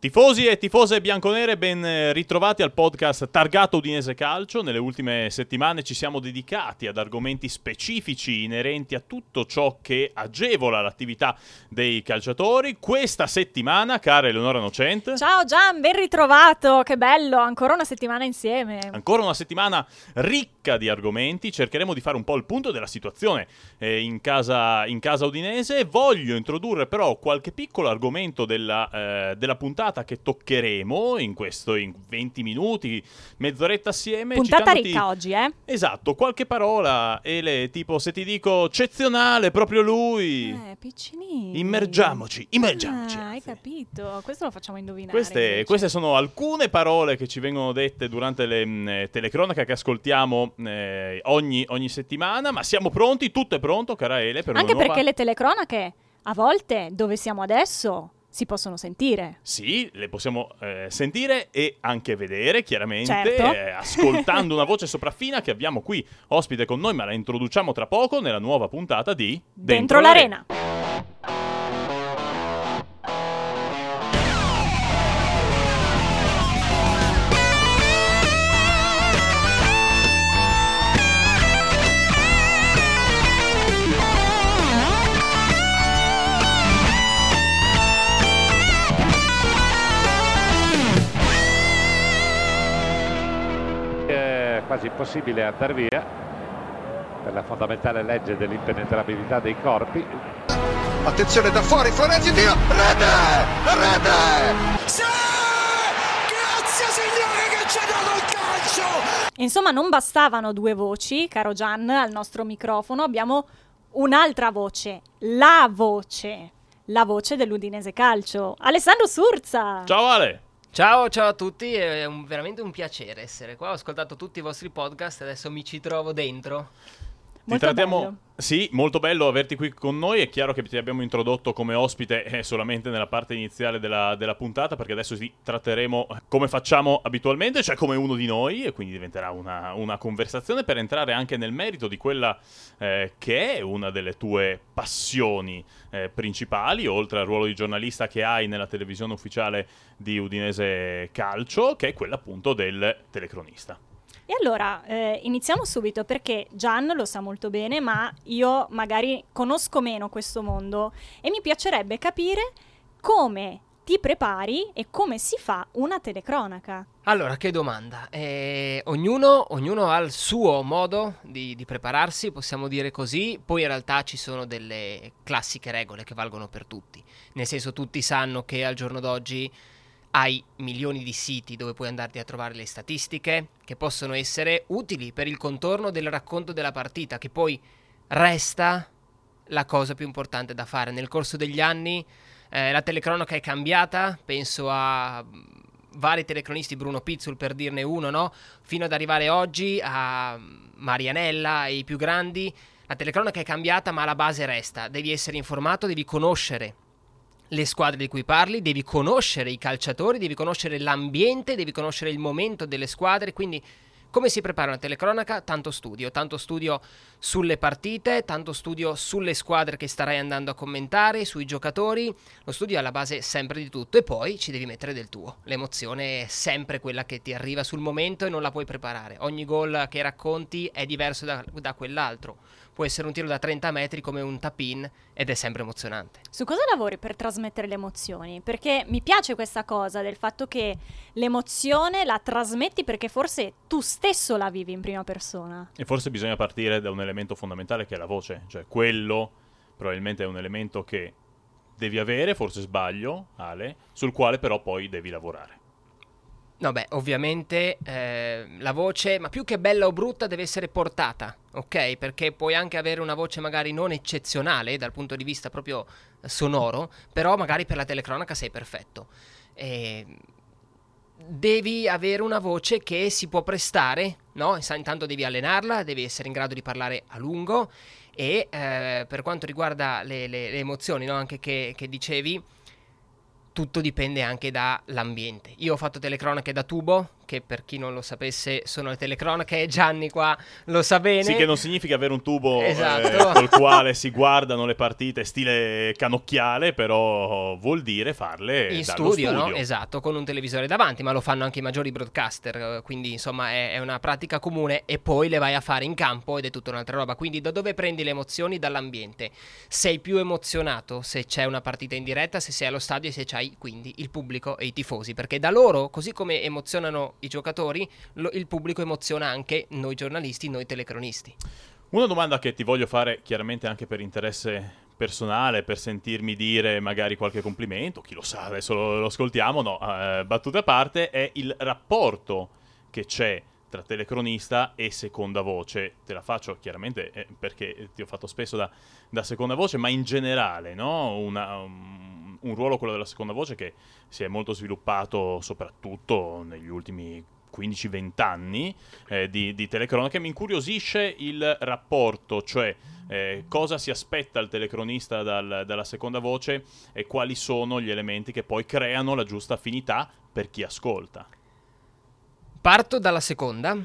Tifosi e tifose bianconere, ben ritrovati al podcast Targato Udinese Calcio. Nelle ultime settimane ci siamo dedicati ad argomenti specifici inerenti a tutto ciò che agevola l'attività dei calciatori. Questa settimana, cara Eleonora Nocente. Ciao Gian, ben ritrovato, che bello, ancora una settimana insieme. Ancora una settimana ricca di argomenti. Cercheremo di fare un po' il punto della situazione eh, in, casa, in, casa, udinese. Voglio introdurre però qualche piccolo argomento della, eh, della puntata puntata che toccheremo in questo in 20 minuti, mezz'oretta assieme. Puntata ricca oggi, eh? Esatto, qualche parola, Ele, tipo se ti dico eccezionale, proprio lui. Eh, piccinini. Immergiamoci, immergiamoci. Ah, hai capito, questo lo facciamo indovinare. Queste, queste, sono alcune parole che ci vengono dette durante le mh, mm, telecronache che ascoltiamo eh, ogni, ogni, settimana, ma siamo pronti, tutto è pronto, cara Ele, per Anche perché le telecronache, a volte, dove siamo adesso si possono sentire. Sì, le possiamo eh, sentire e anche vedere, chiaramente, certo. eh, ascoltando una voce sopraffina che abbiamo qui ospite con noi, ma la introduciamo tra poco nella nuova puntata di Dentro, Dentro l'arena. l'arena. Quasi impossibile andare via per la fondamentale legge dell'impenetrabilità dei corpi. Attenzione da fuori, Florenzi, Dio, rete, rete! Sì! Grazie signore che ci ha dato il calcio! Insomma, non bastavano due voci, caro Gian, al nostro microfono, abbiamo un'altra voce, la voce, la voce dell'Udinese Calcio, Alessandro Surza. Ciao Ale! Ciao, ciao a tutti, è un, veramente un piacere essere qua. Ho ascoltato tutti i vostri podcast e adesso mi ci trovo dentro. Ti trattiamo... Bello. Sì, molto bello averti qui con noi. È chiaro che ti abbiamo introdotto come ospite eh, solamente nella parte iniziale della, della, puntata, perché adesso ti tratteremo come facciamo abitualmente, cioè come uno di noi, e quindi diventerà una, una conversazione per entrare anche nel merito di quella eh, che è una delle tue passioni eh, principali, oltre al ruolo di giornalista che hai nella televisione ufficiale di Udinese Calcio, che è quella appunto del telecronista. E allora eh, iniziamo subito perché Gian lo sa molto bene, ma io magari conosco meno questo mondo e mi piacerebbe capire come ti prepari e come si fa una telecronaca. Allora, che domanda. Eh, ognuno, ognuno, ha il suo modo di, di, prepararsi, possiamo dire così, poi in realtà ci sono delle classiche regole che valgono per tutti. Nel senso, tutti sanno che al giorno d'oggi hai milioni di siti dove puoi andarti a trovare le statistiche che possono essere utili per il contorno del racconto della partita, che poi resta la cosa più importante da fare. Nel corso degli anni eh, la telecronaca è cambiata, penso a vari telecronisti, Bruno Pizzul per dirne uno, no? fino ad arrivare oggi a Marianella e i più grandi. La telecronaca è cambiata, ma la base resta. Devi essere informato, devi conoscere le squadre di cui parli, devi conoscere i calciatori, devi conoscere l'ambiente, devi conoscere il momento delle squadre, quindi come si prepara una telecronaca? Tanto studio, tanto studio sulle partite, tanto studio sulle squadre che starai andando a commentare, sui giocatori. Lo studio è alla base sempre di tutto e poi ci devi mettere del tuo. L'emozione è sempre quella che ti arriva sul momento e non la puoi preparare. Ogni gol che racconti è diverso da, da quell'altro può essere un tiro da 30 metri come un tap-in ed è sempre emozionante. Su cosa lavori per trasmettere le emozioni? Perché mi piace questa cosa del fatto che l'emozione la trasmetti perché forse tu stesso la vivi in prima persona. E forse bisogna partire da un elemento fondamentale che è la voce, cioè quello probabilmente è un elemento che devi avere, forse sbaglio, Ale, sul quale però poi devi lavorare. No, beh, ovviamente eh, la voce, ma più che bella o brutta, deve essere portata, ok? Perché puoi anche avere una voce magari non eccezionale dal punto di vista proprio sonoro, però magari per la telecronaca sei perfetto. E devi avere una voce che si può prestare, no? Intanto devi allenarla, devi essere in grado di parlare a lungo e eh, per quanto riguarda le, le, le emozioni, no? Anche che, che dicevi tutto dipende anche dall'ambiente. Io ho fatto telecronache da tubo, che per chi non lo sapesse sono le telecronache, Gianni qua lo sa bene. Sì, che non significa avere un tubo esatto. eh, col quale si guardano le partite stile canocchiale, però vuol dire farle in studio, studio, no? Esatto, con un televisore davanti, ma lo fanno anche i maggiori broadcaster, eh, quindi insomma è, è una pratica comune e poi le vai a fare in campo ed è tutta un'altra roba. Quindi da dove prendi le emozioni? Dall'ambiente. Sei più emozionato se c'è una partita in diretta, se sei allo stadio e se c'hai quindi il pubblico e i tifosi, perché da loro, così come emozionano i giocatori, lo, il pubblico emoziona anche noi giornalisti, noi telecronisti. Una domanda che ti voglio fare chiaramente anche per interesse personale, per sentirmi dire magari qualche complimento, chi lo sa, adesso lo, lo ascoltiamo, no, eh, battute a parte, è il rapporto che c'è tra telecronista e seconda voce. Te la faccio chiaramente eh, perché ti ho fatto spesso da, da, seconda voce, ma in generale, no? Una, um, un ruolo, quello della seconda voce, che si è molto sviluppato soprattutto negli ultimi 15-20 anni eh, di, di telecronaca. Mi incuriosisce il rapporto, cioè eh, cosa si aspetta il telecronista dal, dalla seconda voce e quali sono gli elementi che poi creano la giusta affinità per chi ascolta. Parto dalla seconda.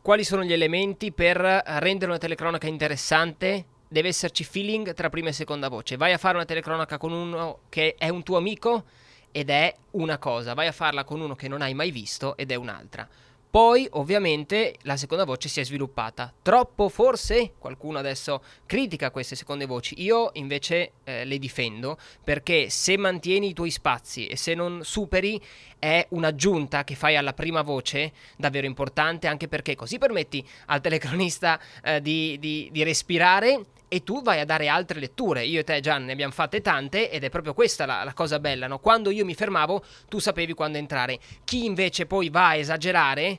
Quali sono gli elementi per rendere una telecronaca interessante? Deve esserci feeling tra prima e seconda voce. Vai a fare una telecronaca con uno che è un tuo amico ed è una cosa, vai a farla con uno che non hai mai visto ed è un'altra. Poi, ovviamente, la seconda voce si è sviluppata. Troppo, forse? Qualcuno adesso critica queste seconde voci. Io invece eh, le difendo perché se mantieni i tuoi spazi e se non superi è un'aggiunta che fai alla prima voce davvero importante anche perché così permetti al telecronista eh, di, di, di respirare e tu vai a dare altre letture. Io e te, Gian, ne abbiamo fatte tante ed è proprio questa la, la, cosa bella, no? Quando io mi fermavo, tu sapevi quando entrare. Chi invece poi va a esagerare,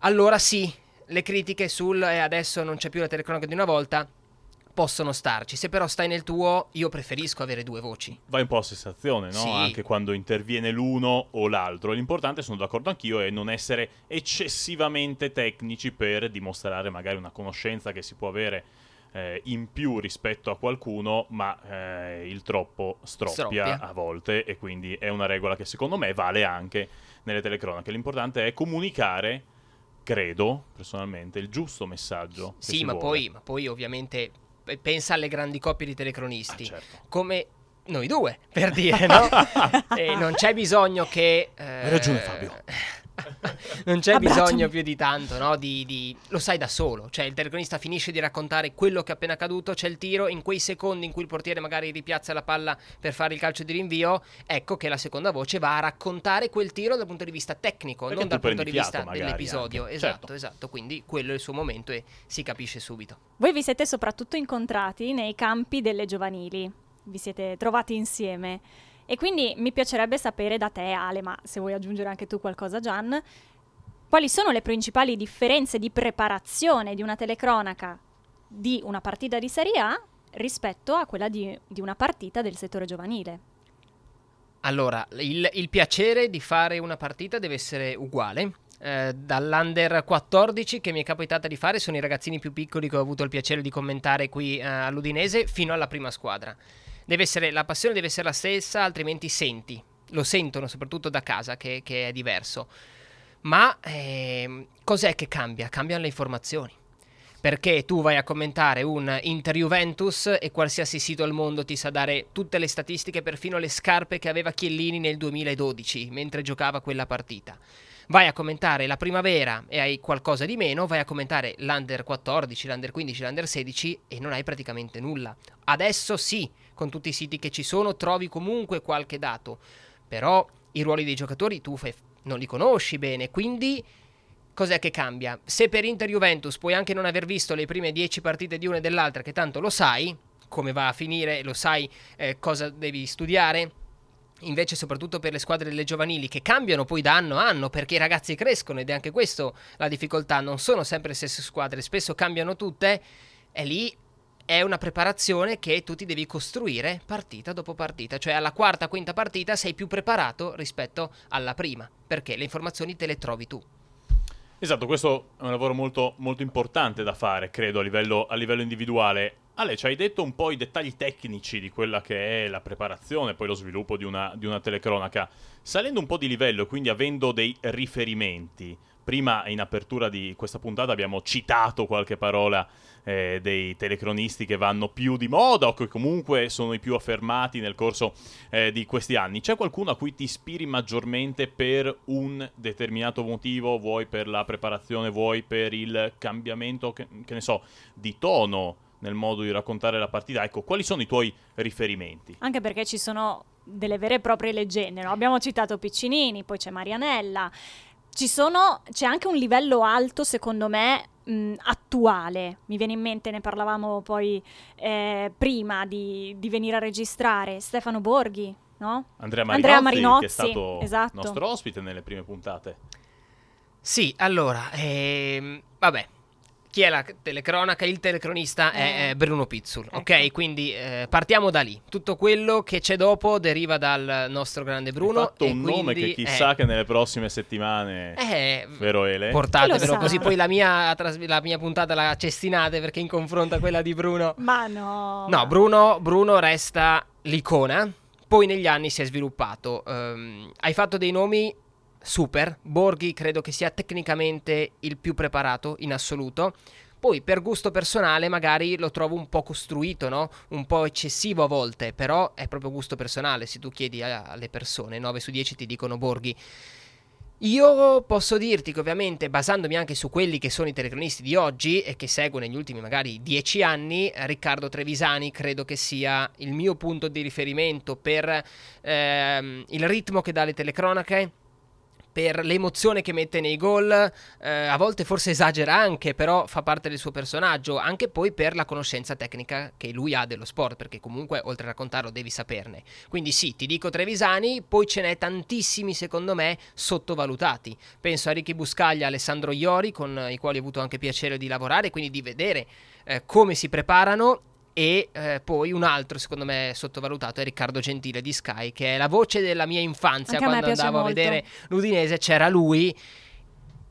allora sì, le critiche sul e eh, adesso non c'è più la telecronaca di una volta possono starci. Se però stai nel tuo, io preferisco avere due voci. Vai un po' a sensazione, no? Sì. Anche quando interviene l'uno o l'altro. L'importante, sono d'accordo anch'io, è non essere eccessivamente tecnici per dimostrare magari una conoscenza che si può avere eh, in più rispetto a qualcuno, ma eh, il troppo stroppia, Stroppia. a volte e quindi è una regola che secondo me vale anche nelle telecronache. L'importante è comunicare, credo, personalmente, il giusto messaggio. Sì, ma poi, ma poi ovviamente eh, pensa alle grandi coppie di telecronisti. Ah, certo. Come noi due, per dire, no? E non c'è bisogno che... eh, Hai ragione, Fabio. non c'è Abbracciami. bisogno più di tanto, no? Di, di- Lo sai da solo. Cioè, il telecronista finisce di raccontare quello che è appena accaduto, c'è il tiro, in quei secondi in cui il portiere magari ripiazza la palla per fare il calcio di rinvio, ecco che la seconda voce va a raccontare quel tiro dal punto di vista tecnico, Perché non dal punto di vista dell'episodio. anche. Esatto, Certo. esatto. Quindi quello è il suo momento e si capisce subito. Voi vi siete soprattutto incontrati nei campi delle giovanili, vi siete trovati insieme e quindi mi piacerebbe sapere da te Ale, ma se vuoi aggiungere anche tu qualcosa Gian, quali sono le principali differenze di preparazione di una telecronaca di una partita di Serie A rispetto a quella di, di una partita del settore giovanile? Allora, il, il piacere di fare una partita deve essere uguale. Eh, dall'under 14 che mi è capitata di fare sono i ragazzini più piccoli che ho avuto il piacere di commentare qui eh, all'Udinese fino alla prima squadra. Deve essere, la passione deve essere la stessa, altrimenti senti, lo sentono soprattutto da casa che, che è diverso. Ma ehm, cos'è che cambia? Cambiano le informazioni. Perché tu vai a commentare un Inter Juventus e qualsiasi sito al mondo ti sa dare tutte le statistiche, perfino le scarpe che aveva Chiellini nel 2012 mentre giocava quella partita. Vai a commentare la primavera e hai qualcosa di meno, vai a commentare l'Under 14, l'Under 15, l'Under 16 e non hai praticamente nulla. Adesso sì, con tutti i siti che ci sono trovi comunque qualche dato, però i ruoli dei giocatori tu fai- non li conosci bene, quindi cos'è che cambia? Se per Inter Juventus puoi anche non aver visto le prime 10 partite di una e dell'altra, che tanto lo sai, come va a finire, lo sai eh, cosa devi studiare. Invece, soprattutto per le squadre delle giovanili che cambiano poi da anno a anno perché i ragazzi crescono ed è anche questo la difficoltà. Non sono sempre le stesse squadre, spesso cambiano tutte. E lì è una preparazione che tu ti devi costruire partita dopo partita. Cioè, alla quarta, quinta partita sei più preparato rispetto alla prima perché le informazioni te le trovi tu. Esatto, questo è un lavoro molto, molto importante da fare, credo, a livello, a livello individuale. Ale, ci hai detto un po' i dettagli tecnici di quella che è la preparazione, poi lo sviluppo di una, di una telecronaca. Salendo un po' di livello, quindi avendo dei riferimenti, prima in apertura di questa puntata abbiamo citato qualche parola eh, dei telecronisti che vanno più di moda o che comunque sono i più affermati nel corso eh, di questi anni. C'è qualcuno a cui ti ispiri maggiormente per un determinato motivo, vuoi per la preparazione, vuoi per il cambiamento, che, che ne so, di tono? nel modo di raccontare la partita. Ecco, quali sono i tuoi riferimenti? Anche perché ci sono delle vere e proprie leggende, no? Abbiamo citato Piccinini, poi c'è Marianella. Ci sono, c'è anche un livello alto, secondo me, mh, attuale. Mi viene in mente, ne parlavamo poi eh, prima di, di, venire a registrare, Stefano Borghi, no? Andrea Marinozzi, Andrea Marinozzi che è stato esatto. nostro ospite nelle prime puntate. Sì, allora, ehm, vabbè, chi è la telecronaca? Il telecronista eh. è Bruno Pizzul, ecco. ok? Quindi eh, partiamo da lì. Tutto quello che c'è dopo deriva dal nostro grande Bruno. Fatto un quindi, nome che chissà eh, che nelle prossime settimane, eh, vero Ele? Portatevelo così poi la mia, la mia, puntata la cestinate perché in confronto a quella di Bruno. Ma no. No, Bruno, Bruno resta l'icona. Poi negli anni si è sviluppato. Um, hai fatto dei nomi super. Borghi credo che sia tecnicamente il più preparato in assoluto. Poi per gusto personale magari lo trovo un po' costruito, no? Un po' eccessivo a volte, però è proprio gusto personale. Se tu chiedi alle persone, 9 su 10 ti dicono Borghi. Io posso dirti che ovviamente basandomi anche su quelli che sono i telecronisti di oggi e che seguo negli ultimi magari dieci anni, Riccardo Trevisani credo che sia il mio punto di riferimento per ehm, il ritmo che dà le telecronache, per l'emozione che mette nei gol, eh, a volte forse esagera anche, però fa parte del suo personaggio, anche poi per la conoscenza tecnica che lui ha dello sport, perché comunque oltre a raccontarlo devi saperne. Quindi sì, ti dico Trevisani, poi ce n'è tantissimi secondo me sottovalutati. Penso a Ricky Buscaglia, Alessandro Iori, con i quali ho avuto anche piacere di lavorare, quindi di vedere eh, come si preparano e eh, poi un altro, secondo me, sottovalutato è Riccardo Gentile di Sky, che è la voce della mia infanzia. Anche quando andavo molto. a vedere l'Udinese, c'era lui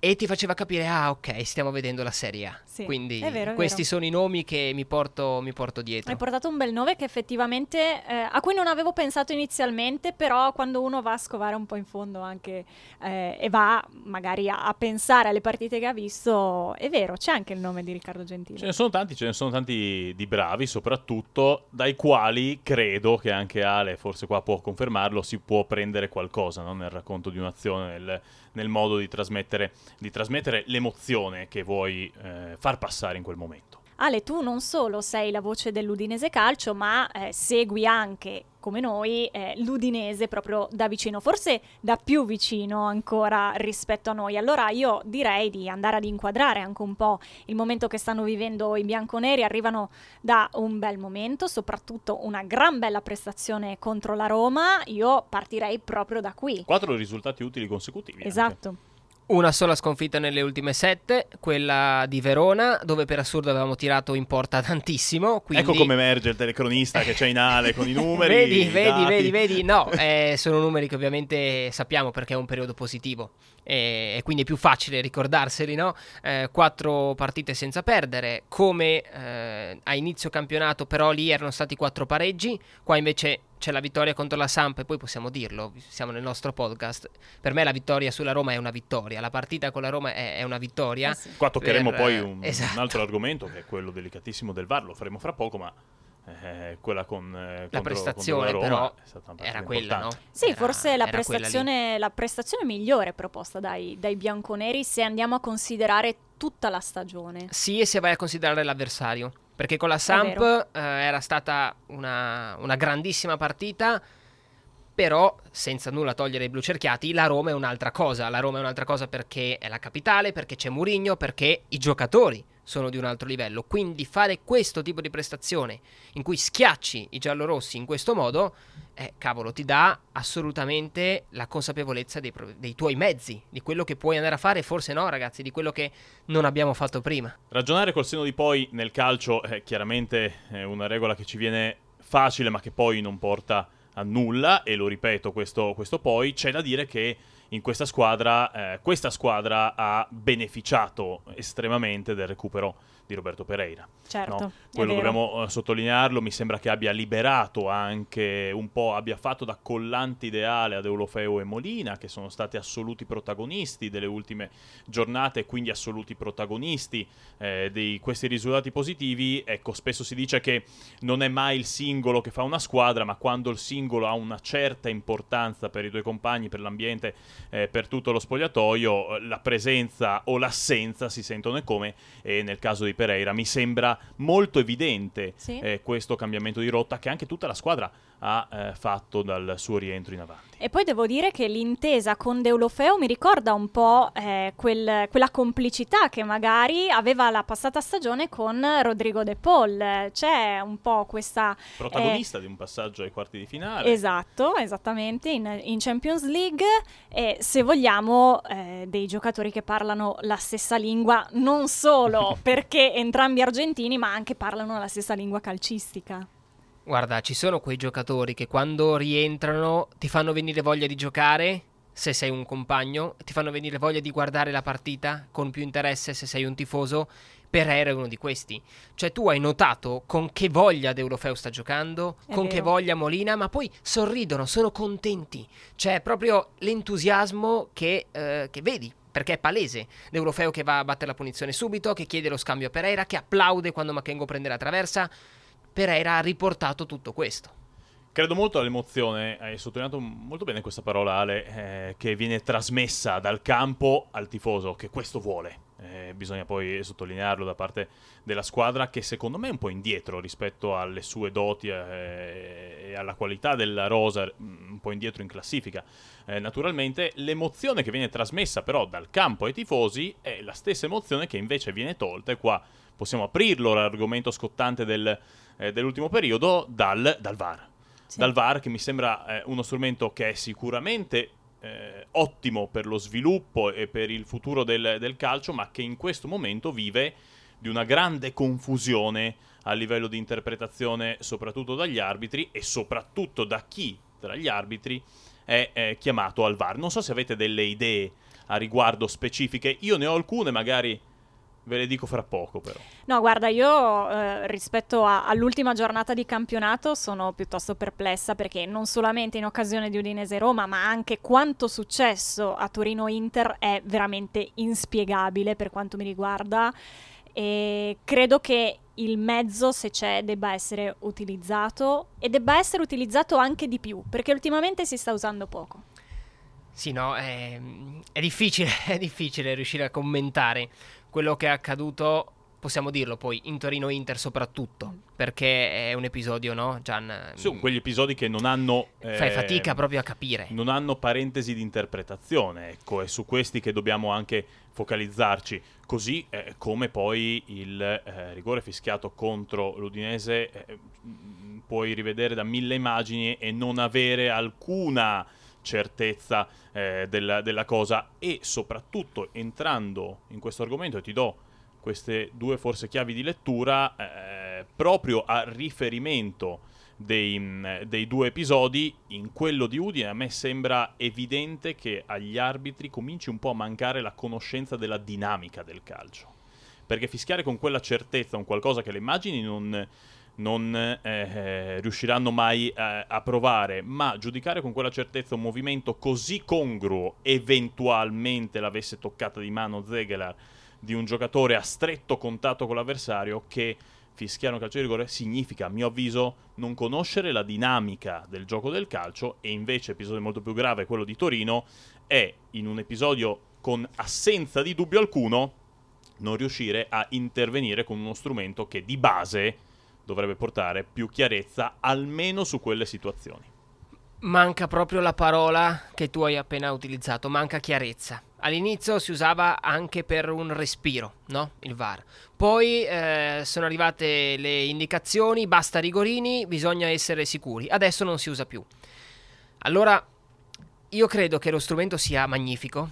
e ti faceva capire, ah ok, stiamo vedendo la Serie A. Sì, Quindi è vero, è questi vero. sono i nomi che mi porto, mi porto, dietro. Hai portato un bel nome che effettivamente, eh, a cui non avevo pensato inizialmente, però quando uno va a scovare un po' in fondo anche eh, e va magari a, a, pensare alle partite che ha visto, è vero, c'è anche il nome di Riccardo Gentile. Ce ne sono tanti, ce ne sono tanti di bravi, soprattutto dai quali credo che anche Ale, forse qua può confermarlo, si può prendere qualcosa no? nel racconto di un'azione, nel, nel modo di trasmettere, di trasmettere l'emozione che vuoi eh, far passare in quel momento. Ale, tu non solo sei la voce dell'Udinese Calcio, ma eh, segui anche, come noi, eh, l'Udinese proprio da vicino, forse da più vicino ancora rispetto a noi. Allora io direi di andare ad inquadrare anche un po' il momento che stanno vivendo i bianconeri. Arrivano da un bel momento, soprattutto una gran bella prestazione contro la Roma. Io partirei proprio da qui. Quattro risultati utili consecutivi. Esatto. Anche. Una sola sconfitta nelle ultime sette, quella di Verona, dove per assurdo avevamo tirato in porta tantissimo. Quindi... Ecco come emerge il telecronista che c'è in ale con i numeri. vedi, vedi, vedi, vedi. No, eh, sono numeri che ovviamente sappiamo perché è un periodo positivo e, quindi è più facile ricordarseli, no? Eh, quattro partite senza perdere, come eh, a inizio campionato, però lì erano stati quattro pareggi, qua invece c'è la vittoria contro la Samp e poi possiamo dirlo, siamo nel nostro podcast, per me la vittoria sulla Roma è una vittoria, la partita con la Roma è, è una vittoria. Eh sì. Qua toccheremo per, poi un, esatto. un, altro argomento che è quello delicatissimo del VAR, lo faremo fra poco, ma eh, quella con eh, la prestazione contro la però era quella, no? Sì, era, forse la prestazione, la prestazione, migliore proposta dai, dai bianconeri se andiamo a considerare tutta la stagione. Sì, e se vai a considerare l'avversario perché con la Samp eh, era stata una, una grandissima partita però senza nulla togliere i blu cerchiati, la Roma è un'altra cosa. La Roma è un'altra cosa perché è la capitale, perché c'è Murigno, perché i giocatori sono di un altro livello. Quindi fare questo tipo di prestazione in cui schiacci i giallorossi in questo modo, eh, cavolo, ti dà assolutamente la consapevolezza dei, dei, tuoi mezzi, di quello che puoi andare a fare, forse no, ragazzi, di quello che non abbiamo fatto prima. Ragionare col seno di poi nel calcio è chiaramente una regola che ci viene facile, ma che poi non porta a nulla, e lo ripeto, questo, questo poi, c'è da dire che in questa squadra, eh, questa squadra ha beneficiato estremamente del recupero di Roberto Pereira. Certo, no? Quello dobbiamo uh, sottolinearlo, mi sembra che abbia liberato anche un po', abbia fatto da collante ideale ad Eulofeo e Molina, che sono stati assoluti protagonisti delle ultime giornate e quindi assoluti protagonisti eh, di questi risultati positivi. Ecco, spesso si dice che non è mai il singolo che fa una squadra, ma quando il singolo ha una certa importanza per i tuoi compagni, per l'ambiente, eh, per tutto lo spogliatoio, la presenza o l'assenza si sentono e come, e nel caso di Pereira mi sembra molto evidente sì. eh, questo cambiamento di rotta che anche tutta la squadra ha eh, fatto dal suo rientro in avanti. E poi devo dire che l'intesa con Deulofeo mi ricorda un po' eh, quel, quella complicità che magari aveva la passata stagione con Rodrigo De Paul. C'è un po' questa... Protagonista eh, di un passaggio ai quarti di finale. Esatto, esattamente, in, in Champions League. E se vogliamo eh, dei giocatori che parlano la stessa lingua, non solo perché entrambi argentini, ma anche parlano la stessa lingua calcistica. Guarda, ci sono quei giocatori che quando rientrano ti fanno venire voglia di giocare, se sei un compagno, ti fanno venire voglia di guardare la partita con più interesse se sei un tifoso. Pereira è uno di questi. Cioè tu hai notato con che voglia Deulofeu sta giocando, è con vero. che voglia Molina, ma poi sorridono, sono contenti. C'è proprio l'entusiasmo che, eh, che vedi perché è palese. Deulofeu che va a battere la punizione subito, che chiede lo scambio a Pereira, che applaude quando Machengo prende la traversa. Pereira ha riportato tutto questo. Credo molto all'emozione, hai sottolineato molto bene questa parola Ale, eh, che viene trasmessa dal campo al tifoso, che questo vuole. Eh, bisogna poi sottolinearlo da parte della squadra che secondo me è un po' indietro rispetto alle sue doti eh, e alla qualità della rosa, mm, un po' indietro in classifica. Eh, naturalmente l'emozione che viene trasmessa però dal campo ai tifosi è la stessa emozione che invece viene tolta e qua possiamo aprirlo l'argomento scottante del eh, dell'ultimo periodo dal, dal VAR. Sì. Dal VAR che mi sembra eh, uno strumento che è sicuramente eh, ottimo per lo sviluppo e per il futuro del, del calcio, ma che in questo momento vive di una grande confusione a livello di interpretazione, soprattutto dagli arbitri e soprattutto da chi tra gli arbitri è, è chiamato al VAR. Non so se avete delle idee a riguardo specifiche, io ne ho alcune, magari Ve le dico fra poco però. No, guarda, io eh, rispetto a, all'ultima giornata di campionato sono piuttosto perplessa perché non solamente in occasione di Udinese Roma, ma anche quanto successo a Torino Inter è veramente inspiegabile per quanto mi riguarda e credo che il mezzo, se c'è, debba essere utilizzato e debba essere utilizzato anche di più, perché ultimamente si sta usando poco. Sì, no, è, è difficile, è difficile riuscire a commentare quello che è accaduto possiamo dirlo poi in Torino Inter soprattutto perché è un episodio no Gian? Sono quegli episodi che non hanno fai eh, fatica proprio a capire. non hanno parentesi di interpretazione ecco è su questi che dobbiamo anche focalizzarci. Così eh, come poi il eh, rigore fischiato contro l'Udinese eh, puoi rivedere da mille immagini e non avere alcuna certezza eh, della, della, cosa. E soprattutto entrando in questo argomento ti do queste due forse chiavi di lettura eh, proprio a riferimento dei, mm, dei, due episodi in quello di Udine a me sembra evidente che agli arbitri cominci un po' a mancare la conoscenza della dinamica del calcio. Perché fischiare con quella certezza un qualcosa che le immagini non, non eh, eh, riusciranno mai eh, a provare, ma giudicare con quella certezza un movimento così congruo, eventualmente l'avesse toccata di mano Zegelar, di un giocatore a stretto contatto con l'avversario, che fischiare un calcio di rigore significa, a mio avviso, non conoscere la dinamica del gioco del calcio e invece, episodio molto più grave, quello di Torino, è in un episodio con assenza di dubbio alcuno non riuscire a intervenire con uno strumento che di base dovrebbe portare più chiarezza almeno su quelle situazioni. Manca proprio la parola che tu hai appena utilizzato, manca chiarezza. All'inizio si usava anche per un respiro, no? Il VAR. Poi eh, sono arrivate le indicazioni, basta rigorini, bisogna essere sicuri. Adesso non si usa più. Allora, io credo che lo strumento sia magnifico,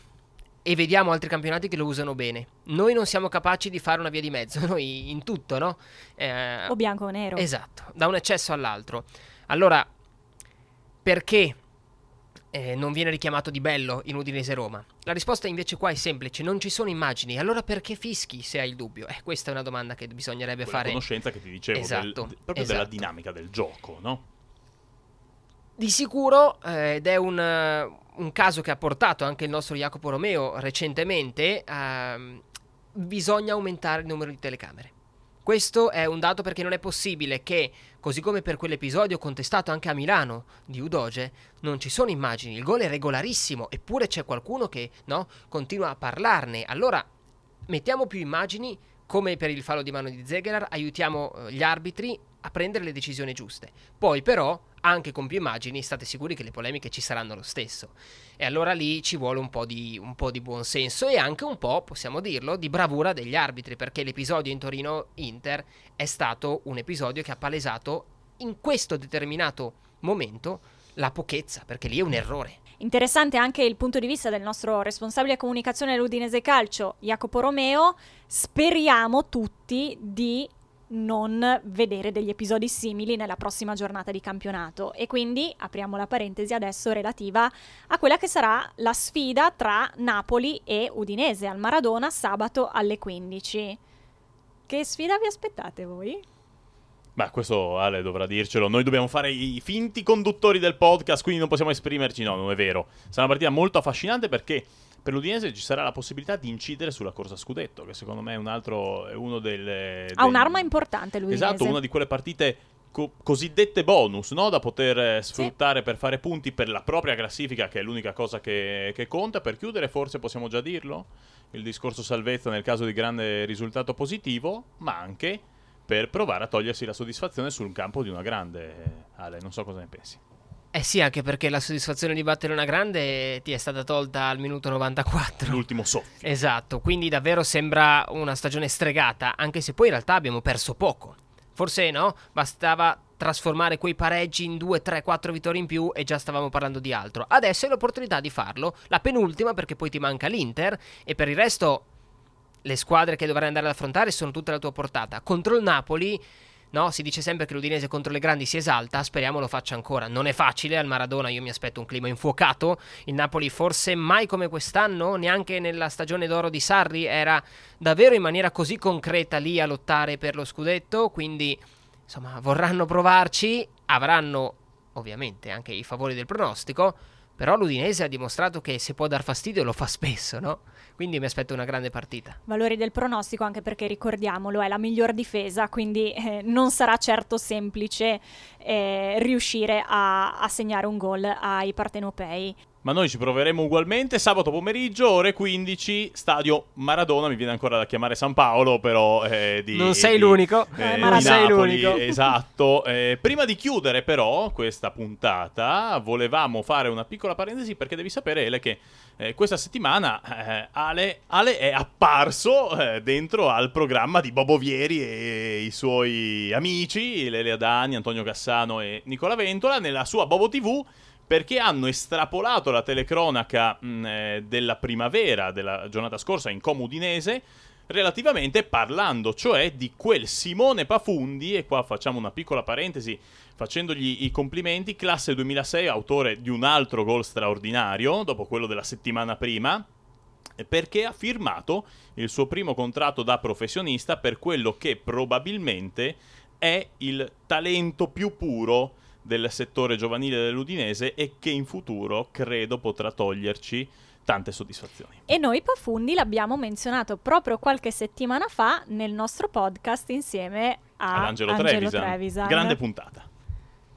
e vediamo altri campionati che lo usano bene. Noi non siamo capaci di fare una via di mezzo, noi in tutto, no? Eh, o bianco o nero. Esatto, da un eccesso all'altro. Allora, perché eh, non viene richiamato di bello in Udinese Roma? La risposta invece qua è semplice, non ci sono immagini, allora perché fischi se hai il dubbio? Eh, questa è una domanda che bisognerebbe Quella fare. conoscenza che ti dicevo, del- Esatto, de- proprio della esatto. dinamica del gioco, no? Di sicuro, eh, ed è un, eh, un caso che ha portato anche il nostro Jacopo Romeo recentemente, ehm, bisogna aumentare il numero di telecamere. Questo è un dato perché non è possibile che, così come per quell'episodio contestato anche a Milano di Udoge, non ci sono immagini. Il gol è regolarissimo, eppure c'è qualcuno che no, continua a parlarne. Allora, mettiamo più immagini, come per il fallo di mano di Zegerar, aiutiamo eh, gli arbitri a prendere le decisioni giuste. Poi però, anche con più immagini, state sicuri che le polemiche ci saranno lo stesso. E allora lì ci vuole un po' di, un po' di buonsenso e anche un po', possiamo dirlo, di bravura degli arbitri, perché l'episodio in Torino-Inter è stato un episodio che ha palesato in questo determinato momento la pochezza, perché lì è un errore. Interessante anche il punto di vista del nostro responsabile comunicazione dell'Udinese Calcio, Jacopo Romeo. Speriamo tutti di non vedere degli episodi simili nella prossima giornata di campionato e quindi apriamo la parentesi adesso relativa a quella che sarà la sfida tra Napoli e Udinese al Maradona sabato alle 15. Che sfida vi aspettate voi? Ma questo Ale dovrà dircelo. Noi dobbiamo fare i finti conduttori del podcast, quindi non possiamo esprimerci. No, non è vero. Sarà una partita molto affascinante perché per l'Udinese ci sarà la possibilità di incidere sulla corsa scudetto, che secondo me è un altro è uno delle Ha del- un'arma importante l'Udinese. Esatto, una di quelle partite co- cosiddette bonus, no? Da poter eh, sfruttare per fare punti per la propria classifica, che è l'unica cosa che, che conta. Per chiudere, forse possiamo già dirlo, il discorso salvezza nel caso di grande risultato positivo, ma anche per provare a togliersi la soddisfazione sul campo di una grande. Ale, non so cosa ne pensi. Eh sì, anche perché la soddisfazione di battere una grande ti è stata tolta al minuto 94. L'ultimo soffio. Esatto, quindi davvero sembra una stagione stregata, anche se poi in realtà abbiamo perso poco. Forse no, bastava trasformare quei pareggi in 2, 3, 4 vittorie in più e già stavamo parlando di altro. Adesso è l'opportunità di farlo, la penultima perché poi ti manca l'Inter e per il resto le squadre che dovrai andare ad affrontare sono tutte alla tua portata. Contro il Napoli, no, si dice sempre che l'Udinese contro le grandi si esalta, speriamo lo faccia ancora. Non è facile, al Maradona io mi aspetto un clima infuocato. Il Napoli forse mai come quest'anno, neanche nella stagione d'oro di Sarri, era davvero in maniera così concreta lì a lottare per lo scudetto, quindi insomma vorranno provarci, avranno ovviamente anche i favori del pronostico, però l'Udinese ha dimostrato che se può dar fastidio lo fa spesso, no? Quindi mi aspetto una grande partita. Valori del pronostico anche perché ricordiamolo è la miglior difesa, quindi eh, non sarà certo semplice eh, riuscire a, a segnare un gol ai partenopei. Ma noi ci proveremo ugualmente sabato pomeriggio, ore 15, stadio Maradona. Mi viene ancora da chiamare San Paolo, però. eh, di, Non sei di- l'unico. Eh, Maradona. sei l'unico. Esatto. Eh, prima di chiudere, però, questa puntata, volevamo fare una piccola parentesi perché devi sapere, Ele, che eh, questa settimana eh, Ale, Ale è apparso eh, dentro al programma di Bobo Vieri e i suoi amici, Lele Adani, Antonio Cassano e Nicola Ventola, nella sua Bobo TV perché hanno estrapolato la telecronaca mh, eh, della primavera della giornata scorsa in Comudinese relativamente parlando cioè di quel Simone Pafundi e qua facciamo una piccola parentesi facendogli i complimenti classe 2006 autore di un altro gol straordinario dopo quello della settimana prima perché ha firmato il suo primo contratto da professionista per quello che probabilmente è il talento più puro del settore giovanile dell'Udinese e che in futuro credo potrà toglierci tante soddisfazioni. E noi Pafundi l'abbiamo menzionato proprio qualche settimana fa nel nostro podcast insieme a Ad Angelo, Angelo Trevisan. Trevisan. Grande puntata.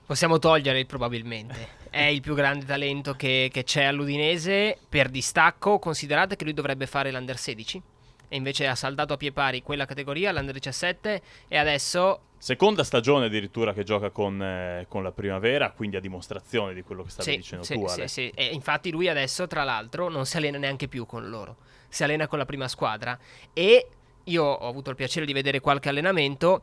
Possiamo togliere il probabilmente. È il più grande talento che, che c'è all'Udinese per distacco. Considerate che lui dovrebbe fare l'Under 16 e invece ha saldato a pie pari quella categoria, l'Under 17 e adesso Seconda stagione addirittura che gioca con, eh, con la primavera, quindi a dimostrazione di quello che stavi Sì, dicendo sì, tu, sì, sì. E infatti lui adesso, tra l'altro, non si allena neanche più con loro. Si allena con la prima squadra. E io ho avuto il piacere di vedere qualche allenamento.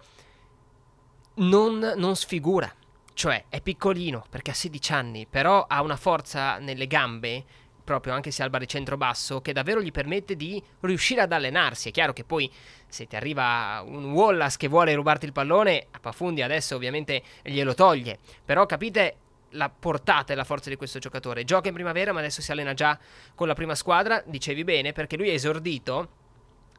Non, non sfigura. Cioè, è piccolino perché ha 16 anni, però ha una forza nelle gambe, proprio anche se ha il baricentro basso, che davvero gli permette di riuscire ad allenarsi. È chiaro che poi se ti arriva un Wallace che vuole rubarti il pallone, a Pafundi adesso ovviamente glielo toglie. Però capite la portata e la forza di questo giocatore. Gioca in primavera, ma adesso si allena già con la prima squadra. Dicevi bene, perché lui è esordito.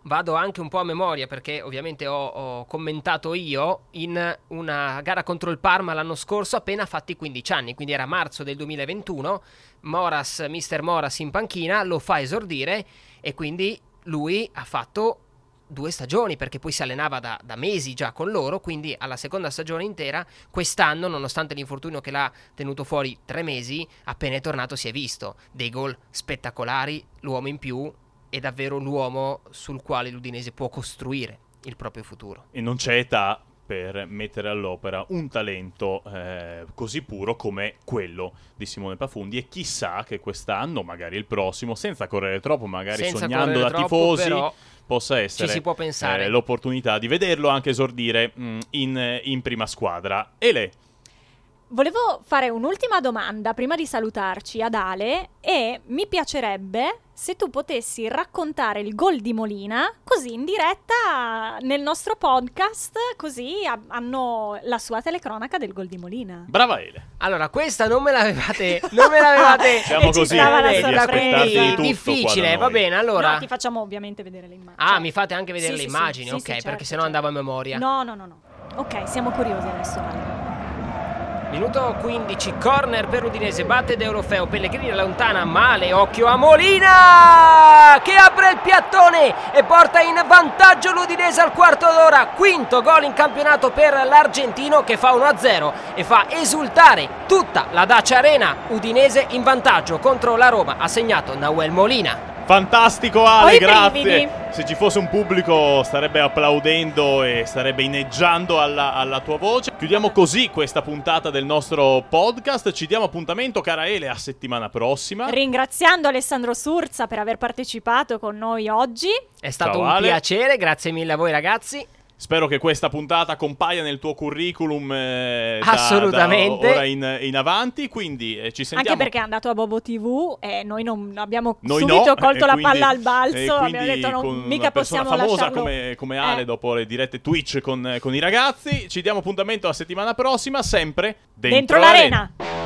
Vado anche un po' a memoria perché ovviamente ho, ho, commentato io in una gara contro il Parma l'anno scorso appena fatti 15 anni, quindi era marzo del 2021, Moras, mister Moras in panchina, lo fa esordire e quindi lui ha fatto due stagioni perché poi si allenava da, da, mesi già con loro, quindi alla seconda stagione intera, quest'anno, nonostante l'infortunio che l'ha tenuto fuori tre mesi, appena è tornato si è visto. Dei gol spettacolari, l'uomo in più è davvero l'uomo sul quale l'Udinese può costruire il proprio futuro. E non c'è età per mettere all'opera un talento eh, così puro come quello di Simone Pafundi e chissà che quest'anno, magari il prossimo, senza correre troppo, magari senza sognando da troppo, tifosi, possa essere eh, l'opportunità di vederlo anche esordire mh, mm, in, in prima squadra. Ele, Volevo fare un'ultima domanda prima di salutarci ad Ale e mi piacerebbe se tu potessi raccontare il gol di Molina così in diretta nel nostro podcast, così a- hanno la sua telecronaca del gol di Molina. Brava Ele. Allora, questa non me l'avevate non me l'avevate Siamo così di difficile, va bene, allora. No, ti facciamo ovviamente vedere le immagini. Ah, mi fate anche vedere sì, le sì, immagini, sì, ok, perché certo, sennò certo. andavo a memoria. No, no, no, no. Ok, siamo curiosi adesso. Ale. Minuto 15, corner per Udinese, batte Deulofeo, Pellegrini allontana male, occhio a Molina che apre il piattone e porta in vantaggio l'Udinese al quarto d'ora, quinto gol in campionato per l'Argentino che fa 1-0 e fa esultare tutta la Dacia Arena, Udinese in vantaggio contro la Roma, ha segnato Nahuel Molina. Fantastico Ale, grazie. Se ci fosse un pubblico starebbe applaudendo e starebbe inneggiando alla, alla, tua voce. Chiudiamo così questa puntata del nostro podcast. Ci diamo appuntamento, cara Ele, a settimana prossima. Ringraziando Alessandro Surza per aver partecipato con noi oggi. È stato Ciao, un Ale. piacere, grazie mille a voi ragazzi. Spero che questa puntata compaia nel tuo curriculum eh, assolutamente da, da ora in, in, avanti. Quindi eh, ci sentiamo. Anche perché è andato a Bobo TV e noi non abbiamo noi subito no, colto la quindi, palla al balzo. abbiamo detto no, mica possiamo famosa lasciarlo... come, come Ale eh. dopo le dirette Twitch con, con, i ragazzi. Ci diamo appuntamento la settimana prossima, sempre dentro, dentro l'arena. l'arena.